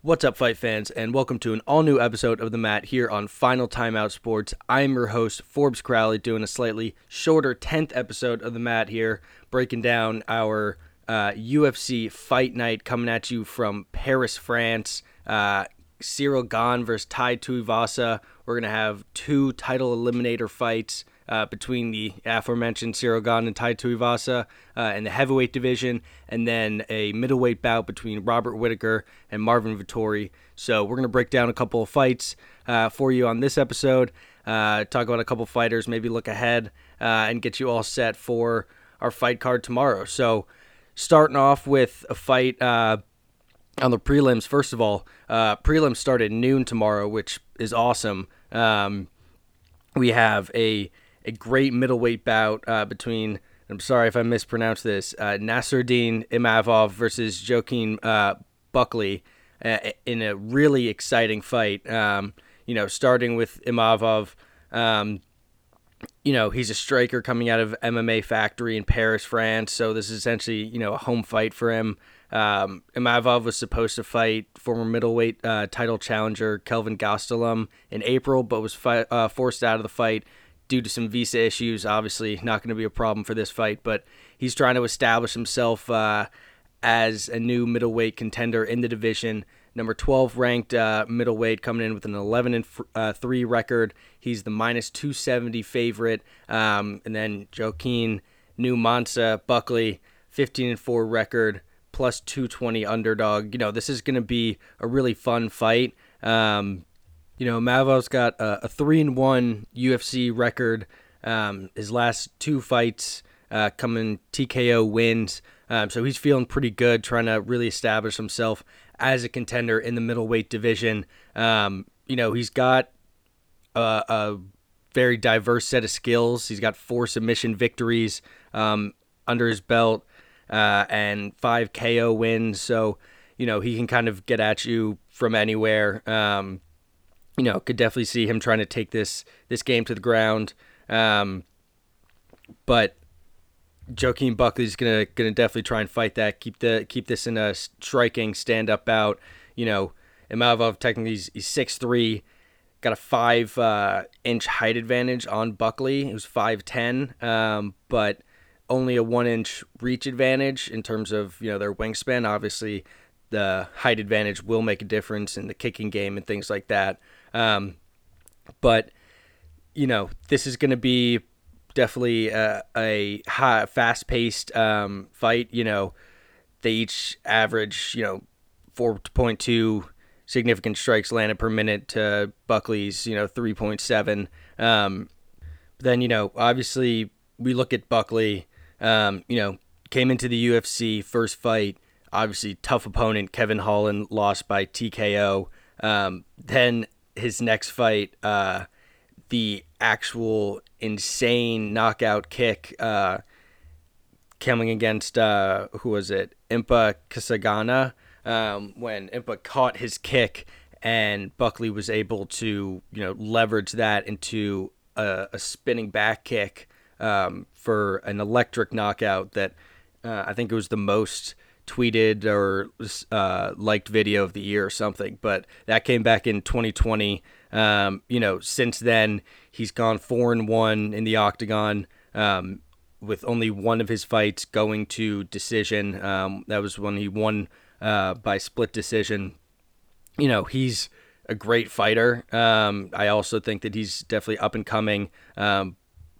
What's up, fight fans, and welcome to an all new episode of The Mat here on Final Timeout Sports. I'm your host, Forbes Crowley, doing a slightly shorter 10th episode of The Mat here, breaking down our uh, UFC fight night coming at you from Paris, France. Uh, Ciryl Gane versus Tai Tuivasa. We're going to have two title eliminator fights uh, between the aforementioned Ciryl Gane and Tai Tuivasa uh, in the heavyweight division, and then a middleweight bout between Robert Whitaker and Marvin Vettori. So we're going to break down a couple of fights uh, for you on this episode, uh, talk about a couple fighters, maybe look ahead, uh, and get you all set for our fight card tomorrow. So starting off with a fight on the prelims. First of all, uh, prelims start at noon tomorrow, which is awesome. Um, we have a a great middleweight bout uh, between. I'm sorry if I mispronounced this. Uh, Nassourdine Imavov versus Joaquin uh, Buckley uh, in a really exciting fight. Um, you know, starting with Imavov. Um, you know, he's a striker coming out of MMA Factory in Paris, France. So this is essentially, you know, a home fight for him. Um, Imavov was supposed to fight former middleweight uh, title challenger Kelvin Gastelum in April, but was fi- uh, forced out of the fight due to some visa issues. Obviously, not going to be a problem for this fight, but he's trying to establish himself uh, as a new middleweight contender in the division. Number 12 ranked uh, middleweight coming in with an 11 and uh, 3 record. He's the minus 270 favorite. Um, and then Joaquin New Mansa Buckley, 15 and 4 record, plus 220 underdog. You know, this is going to be a really fun fight. Um, you know, Mavov's got a, a three and one UFC record. Um, his last two fights uh, coming TKO wins. Um, so he's feeling pretty good, trying to really establish himself as a contender in the middleweight division. Um, you know, he's got a, a, very diverse set of skills. He's got four submission victories um, under his belt uh, and five KO wins. So, you know, he can kind of get at you from anywhere. Um, you know, could definitely see him trying to take this this game to the ground. Um, but Joaquin Buckley's gonna gonna definitely try and fight that. Keep the keep this in a striking stand up bout. You know, Imavov technically he's, six three, got a five uh, inch height advantage on Buckley. He was five ten, um, but only a one inch reach advantage in terms of you know their wingspan. Obviously, the height advantage will make a difference in the kicking game and things like that. Um, but you know, this is going to be definitely a, a high, fast-paced um, fight. You know, they each average you know 4.2 significant strikes landed per minute to Buckley's you know 3.7. Um, then you know, obviously, we look at Buckley. Um, you know, came into the UFC first fight. Obviously, tough opponent. Kevin Holland lost by TKO. Um, then his next fight, uh, the actual insane knockout kick uh, coming against uh, who was it? Impa Kasanganay. Um, when Impa caught his kick and Buckley was able to you know leverage that into a, a spinning back kick um, for an electric knockout that uh, I think it was the most tweeted or uh, liked video of the year or something. But that came back in 2020. Um, you know, since then he's gone four and one in the octagon. Um, with only one of his fights going to decision. Um, that was when he won uh, by split decision. You know, he's a great fighter. Um, I also think that he's definitely up and coming. Um,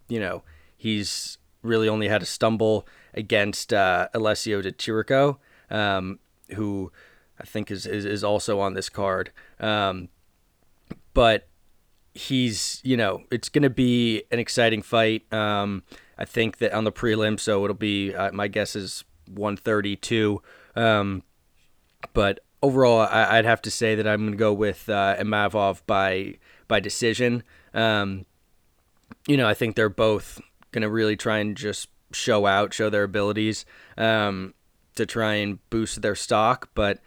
you know, he's really only had a stumble against uh, Alessio Di Chirico, um, who I think is, is, is also on this card. Um, but he's, you know, it's going to be an exciting fight. Um, I think that on the prelim, so it'll be, uh, my guess is 132. Um, but overall, I, would have to say that I'm going to go with uh, Imavov by by decision. Um, you know, I think they're both going to really try and just show out, show their abilities um, to try and boost their stock. But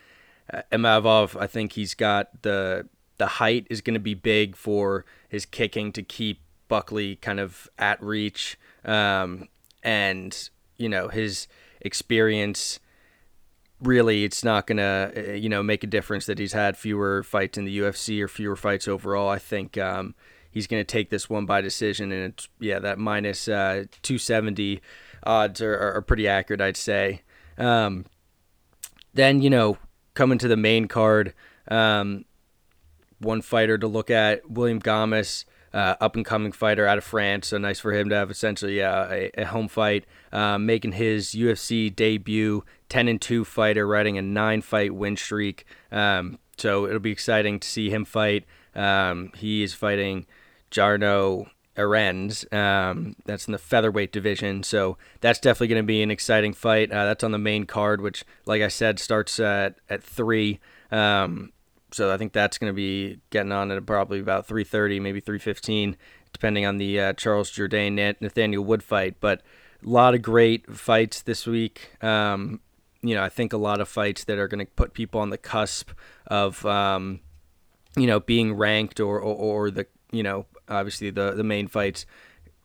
uh, Imavov, I think he's got the the height is going to be big for his kicking to keep Buckley kind of at reach, um, and you know his experience really it's not gonna uh, you know make a difference that he's had fewer fights in the UFC or fewer fights overall. I think um, he's gonna take this one by decision, and it's yeah that minus uh, 270 odds are, are, pretty accurate, I'd say. Um, then you know coming to the main card, um, one fighter to look at William Gomis uh, up and coming fighter out of France. So nice for him to have essentially uh, a, a, home fight, uh, making his UFC debut. 10 and 2 fighter, riding a nine fight win streak. Um, so it'll be exciting to see him fight. Um, he is fighting Jarno Errens. Um, that's in the featherweight division. So that's definitely going to be an exciting fight. Uh, that's on the main card, which, like I said, starts at, at 3. Um, so I think that's going to be getting on at probably about 3:30, maybe 3:15, depending on the uh, Charles Jourdain Nathaniel Wood fight. But a lot of great fights this week. Um, you know, I think a lot of fights that are going to put people on the cusp of, um, you know, being ranked or, or, or the, you know, obviously the the main fights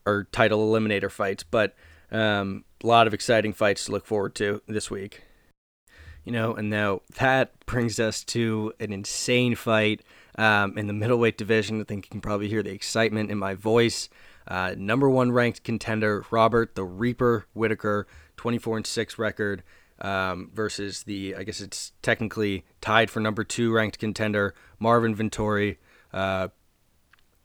are title eliminator fights, but um, a lot of exciting fights to look forward to this week. You know, and now that brings us to an insane fight um, in the middleweight division. I think you can probably hear the excitement in my voice. Uh, number one ranked contender Robert the Reaper Whitaker, 24 and 6 record, um, versus the, I guess it's technically tied for number two ranked contender Marvin Vettori, uh,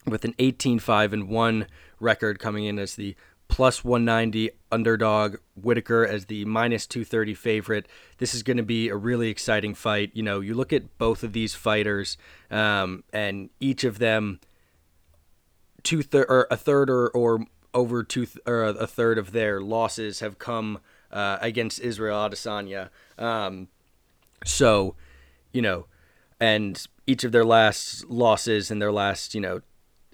with an 18 5 and 1 record coming in as the plus 190 underdog, Whitaker as the minus 230 favorite. This is going to be a really exciting fight. You know, you look at both of these fighters, um, and each of them, two thir- or a third or, or over two th- or a third of their losses have come uh, against Israel Adesanya. Um, so, you know, and each of their last losses and their last, you know,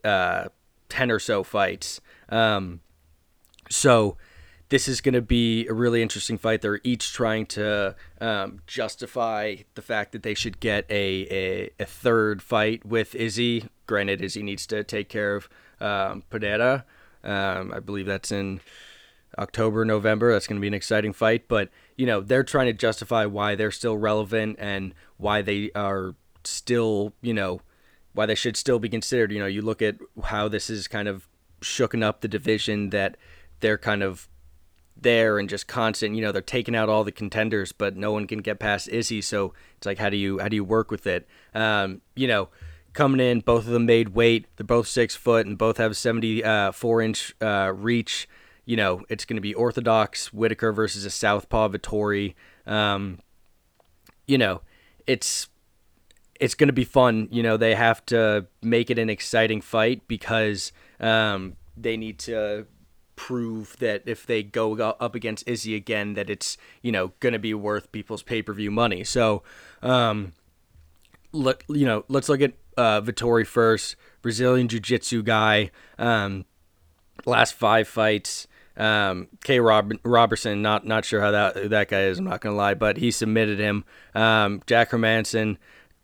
uh, 10 or so fights. Um, so this is going to be a really interesting fight. They're each trying to um, justify the fact that they should get a, a, a, third fight with Izzy. Granted, Izzy needs to take care of um, Pereira. Um, I believe that's in October, November. That's going to be an exciting fight. But, you know, they're trying to justify why they're still relevant and why they are still, you know, why they should still be considered. You know, you look at how this is kind of shooken up the division that – they're kind of there and just constant. You know, they're taking out all the contenders, but no one can get past Izzy. So it's like, how do you how do you work with it? Um, you know, coming in, both of them made weight. They're both six foot and both have seventy four inch uh, reach. You know, it's going to be orthodox Whitaker versus a southpaw Vettori. Um, you know, it's it's going to be fun. You know, they have to make it an exciting fight because um, they need to prove that if they go up against Izzy again, that it's you know going to be worth people's pay per view money. So, um, look, you know, let's look at uh, Vettori first, Brazilian Jiu Jitsu guy. Um, last five fights. Um, K. Rob- Robertson, not not sure how that that guy is. I'm not gonna lie, but he submitted him. Um, Jack Hermansson,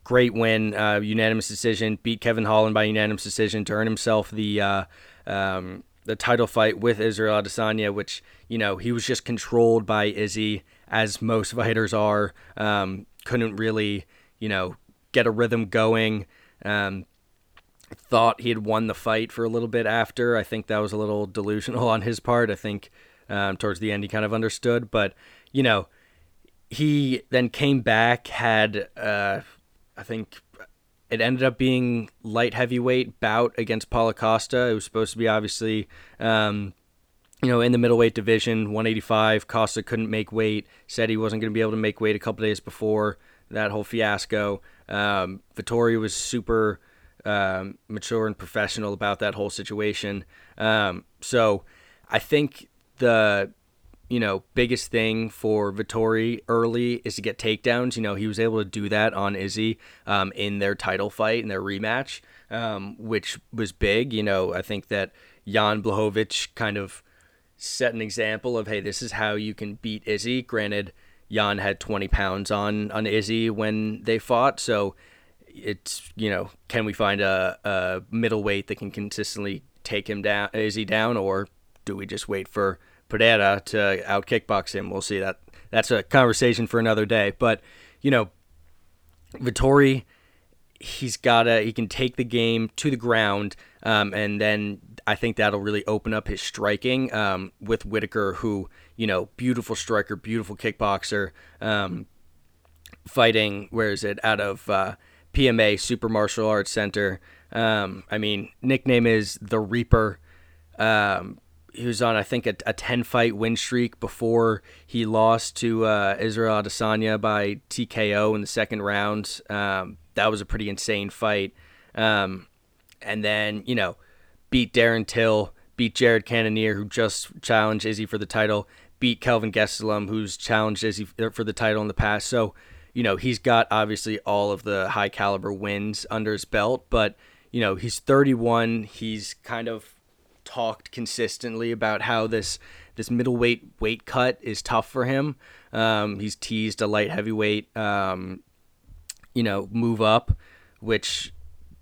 great win, uh, unanimous decision. Beat Kevin Holland by unanimous decision to earn himself the uh, um, the title fight with Israel Adesanya, which you know he was just controlled by Izzy, as most fighters are. Um, couldn't really, you know, get a rhythm going. Um, thought he had won the fight for a little bit after. I think that was a little delusional on his part. I think um, towards the end he kind of understood, but you know, he then came back, had uh, I think it ended up being light heavyweight bout against Paulo Costa. It was supposed to be obviously, um, you know, in the middleweight division, 185. Costa couldn't make weight. Said he wasn't going to be able to make weight a couple days before that whole fiasco. Um, was super um, mature and professional about that whole situation. Um, so I think the you know, biggest thing for Vettori early is to get takedowns. You know, he was able to do that on Izzy um, in their title fight in their rematch, um, which was big. You know, I think that Jan Blachowicz kind of set an example of, hey, this is how you can beat Izzy. Granted, Jan had 20 pounds on on Izzy when they fought, so it's you know, can we find a, a middleweight that can consistently take him down, Izzy down, or do we just wait for Pereira to out kickbox him. We'll see that. that's a conversation for another day. But you know, Vettori, he's got to he can take the game to the ground, um, and then I think that'll really open up his striking um, with Whitaker, who you know, beautiful striker, beautiful kickboxer, um, fighting. Where is it? Out of uh, PMA Super Martial Arts Center. Um, I mean, nickname is the Reaper. Um, he was on, I think, a, a 10 fight win streak before he lost to uh, Israel Adesanya by TKO in the second round. Um, that was a pretty insane fight. Um, and then, you know, beat Darren Till, beat Jared Cannonier, who just challenged Izzy for the title, beat Kelvin Gastelum, who's challenged Izzy for the title in the past. So, you know, he's got obviously all of the high caliber wins under his belt, but, you know, he's 31. He's kind of talked consistently about how this this middleweight weight cut is tough for him. Um, he's teased a light heavyweight, um, you know, move up, which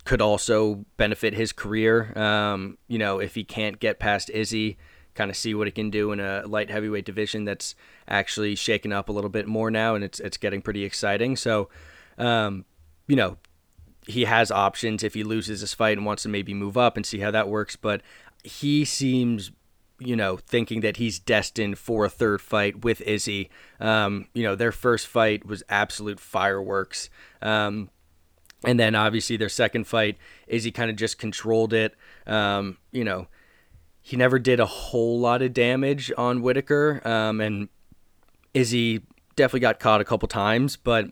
could also benefit his career. Um, you know, if he can't get past Izzy, kind of see what he can do in a light heavyweight division that's actually shaken up a little bit more now, and it's it's getting pretty exciting. So, um, you know, he has options if he loses this fight and wants to maybe move up and see how that works. But he seems you know, thinking that he's destined for a third fight with Izzy. Um, you know, their first fight was absolute fireworks. Um, and then obviously their second fight, Izzy kind of just controlled it. Um, you know, he never did a whole lot of damage on Whitaker. Um, and Izzy definitely got caught a couple times, but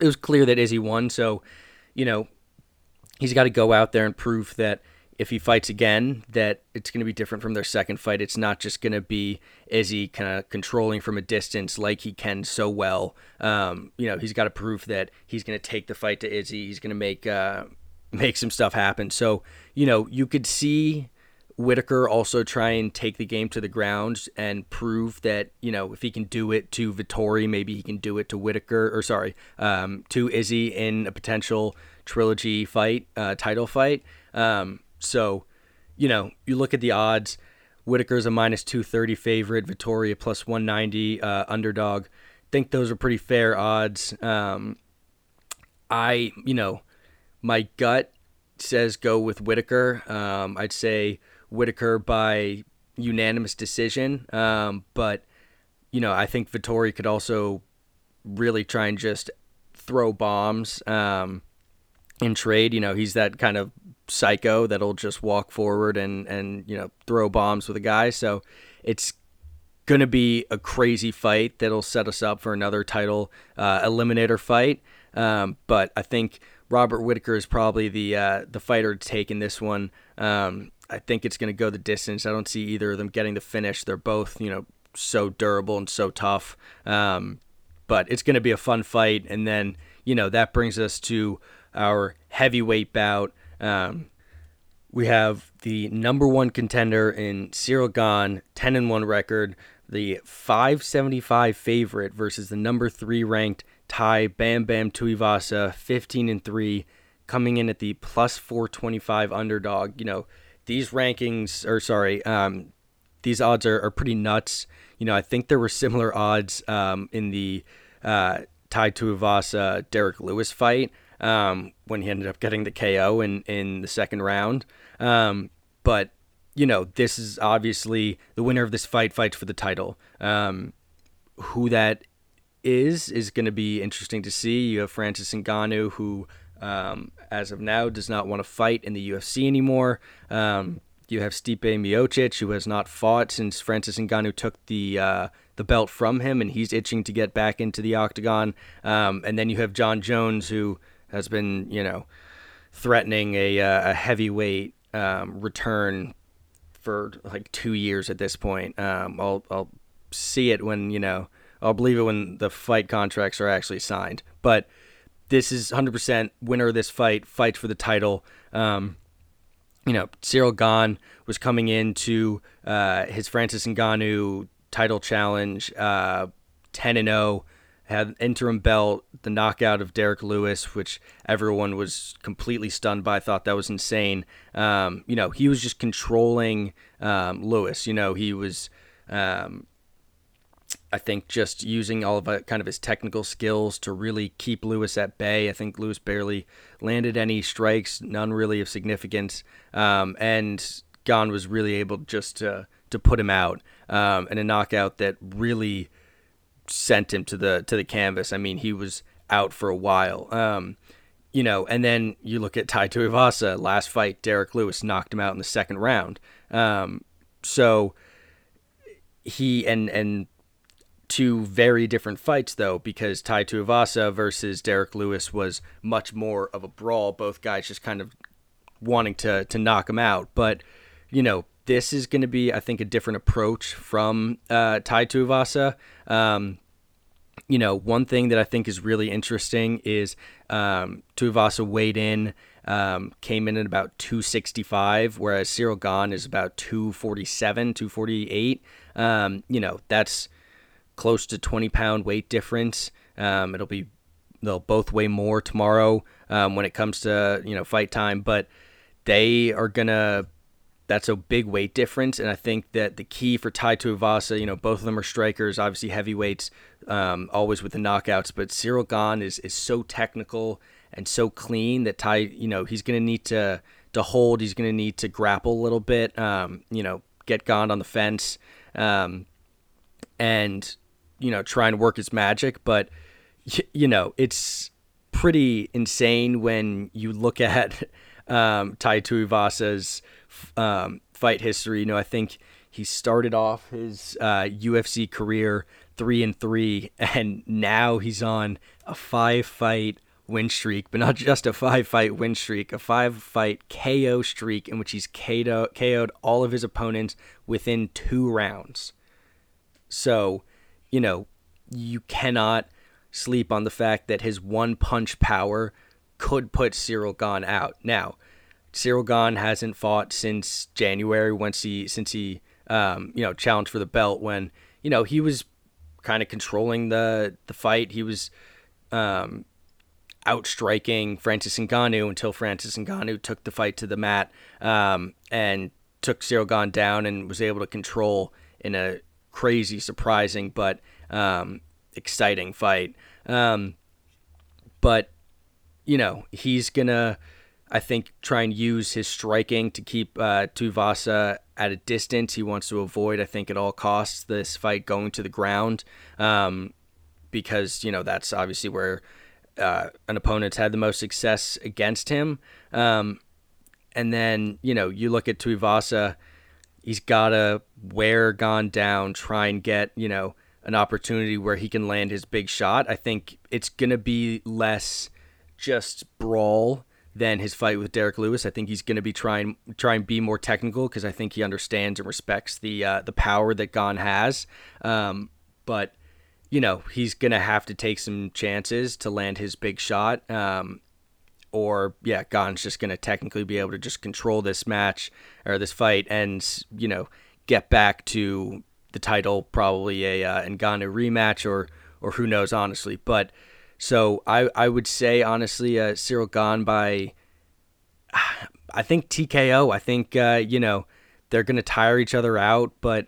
it was clear that Izzy won. So, you know, he's got to go out there and prove that if he fights again, that it's going to be different from their second fight. It's not just going to be Izzy kind of controlling from a distance like he can so well. Um, you know, he's got to prove that he's going to take the fight to Izzy. He's going to make uh, make some stuff happen. So, you know, you could see Whitaker also try and take the game to the ground and prove that you know if he can do it to Vettori, maybe he can do it to Whitaker or sorry, um, to Izzy in a potential trilogy fight, uh, title fight. Um, so, you know, you look at the odds. Whitaker's a minus 230 favorite, Vettori plus 190 uh, underdog. Think those are pretty fair odds. Um, I, you know, my gut says go with Whitaker. Um, I'd say Whitaker by unanimous decision. Um, but, you know, I think Vettori could also really try and just throw bombs um, in trade. You know, he's that kind of psycho that'll just walk forward and and you know throw bombs with a guy. So it's going to be a crazy fight that'll set us up for another title uh, eliminator fight. Um, but I think Robert Whitaker is probably the uh, the fighter to take in this one. Um, I think it's going to go the distance. I don't see either of them getting the finish. They're both you know so durable and so tough. Um, but it's going to be a fun fight. And then you know that brings us to our heavyweight bout. Um, we have the number one contender in Ciryl Gane, 10 and 1 record, the 575 favorite versus the number three ranked Tai Bam Bam Tuivasa, 15 and 3, coming in at the plus 425 underdog. You know, these rankings, or sorry, um, these odds are, are pretty nuts. You know, I think there were similar odds um, in the uh, Tai Tuivasa Derrick Lewis fight um, when he ended up getting the KO in, in the second round. Um, but, you know, this is obviously the winner of this fight fights for the title. Um, who that is is going to be interesting to see. You have Francis Ngannou, who, um, as of now, does not want to fight in the UFC anymore. Um, you have Stipe Miocic, who has not fought since Francis Ngannou took the uh, the belt from him, and he's itching to get back into the octagon. Um, and then you have Jon Jones, who has been, you know, threatening a, uh, a heavyweight um, return for like two years at this point. Um, I'll I'll see it when you know I'll believe it when the fight contracts are actually signed. But this is 100% winner of this fight, fights for the title. Um, you know, Ciryl Gane was coming into uh, his Francis Ngannou title challenge, uh, 10 and 0 had interim belt, the knockout of Derrick Lewis, which everyone was completely stunned by, thought that was insane. Um, you know, he was just controlling um, Lewis. You know, he was, um, I think just using all of a, kind of his technical skills to really keep Lewis at bay. I think Lewis barely landed any strikes, none really of significance, um, and Gane was really able just to to put him out um, in a knockout that really sent him to the to the canvas. I mean, he was out for a while. Um, you know, and then you look at Tai Tuivasa, last fight, Derrick Lewis knocked him out in the second round. Um, so he and and two very different fights though, because Tai Tuivasa versus Derrick Lewis was much more of a brawl. Both guys just kind of wanting to to knock him out. But you know, this is going to be, I think, a different approach from uh, Tai Tuivasa. Um, you know, one thing that I think is really interesting is um, Tuivasa weighed in, um, came in at about 265, whereas Ciryl Gane is about 247, 248. Um, you know, that's close to 20 pound weight difference. Um, it'll be they'll both weigh more tomorrow um, when it comes to you know fight time, but they are gonna. That's a big weight difference, and I think that the key for Tai Tuivasa, you know, both of them are strikers, obviously heavyweights, um, always with the knockouts. But Ciryl Gane is is so technical and so clean that Tai, you know, he's gonna need to to hold. He's gonna need to grapple a little bit. Um, you know, get Gane on the fence, um, and you know, try and work his magic. But, you know, it's pretty insane when you look at um, Tai Tuivasa's um, fight history. You know, I think he started off his uh, UFC career three and three, and now he's on a five fight win streak, but not just a five fight win streak, a five fight KO streak in which he's KO'd, all of his opponents within two rounds. So you know, you cannot sleep on the fact that his one punch power could put Ciryl Gane out. Now, Ciryl Gane hasn't fought since January once he since he um, you know challenged for the belt when you know he was kind of controlling the the fight. He was um, outstriking Francis Ngannou until Francis Ngannou took the fight to the mat um, and took Ciryl Gane down and was able to control in a crazy, surprising, but um, exciting fight. Um, but you know, he's gonna, I think, try and use his striking to keep uh, Tuivasa at a distance. He wants to avoid, I think, at all costs this fight going to the ground, um, because you know that's obviously where uh, an opponent's had the most success against him. Um, and then you know you look at Tuivasa he's got to wear Gane down, try and get, you know, an opportunity where he can land his big shot. I think it's to be less just brawl than his fight with Derrick Lewis. I think he's going to be trying try and be more technical because I think he understands and respects the uh, the power that Gane has. Um, but you know he's going to have to take some chances to land his big shot. Um, or yeah, Gane's just going to technically be able to just control this match or this fight and you know get back to the title, probably a uh, Ngannou rematch or or who knows honestly. But so I I would say honestly, uh, Ciryl Gane by I think TKO. I think uh, you know they're going to tire each other out, but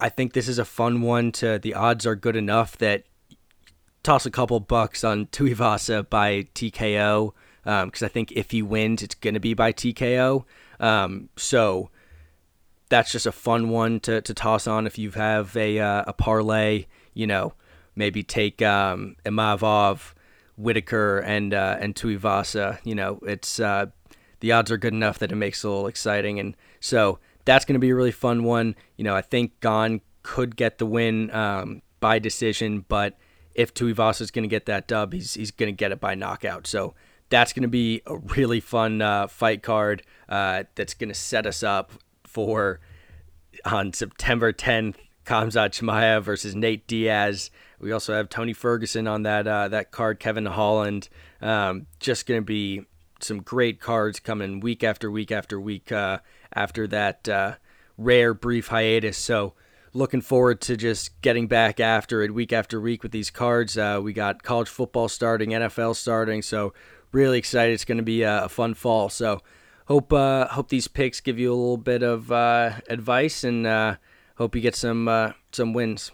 I think this is a fun one. To the odds are good enough that toss a couple bucks on Tuivasa by TKO because um, I think if he wins, it's going to be by TKO. Um, so that's just a fun one to, to toss on if you have a uh, a parlay. You know, maybe take um, Imavov, Whitaker, and uh, and Tuivasa. You know, it's uh, the odds are good enough that it makes it a little exciting, and so that's going to be a really fun one. You know, I think Gane could get the win um, by decision, but if Tuivasa is going to get that dub, he's he's going to get it by knockout. So that's going to be a really fun uh, fight card uh, that's going to set us up for on September 10th. Khamzat Chimaev versus Nate Diaz. We also have Tony Ferguson on that uh, that card. Kevin Holland. Um, just going to be some great cards coming week after week after week uh, after that uh, rare brief hiatus. So looking forward to just getting back after it week after week with these cards. Uh, we got college football starting, NFL starting, so really excited. It's going to be a, fun fall. So hope uh, hope these picks give you a little bit of uh, advice and hope you get some uh, some wins.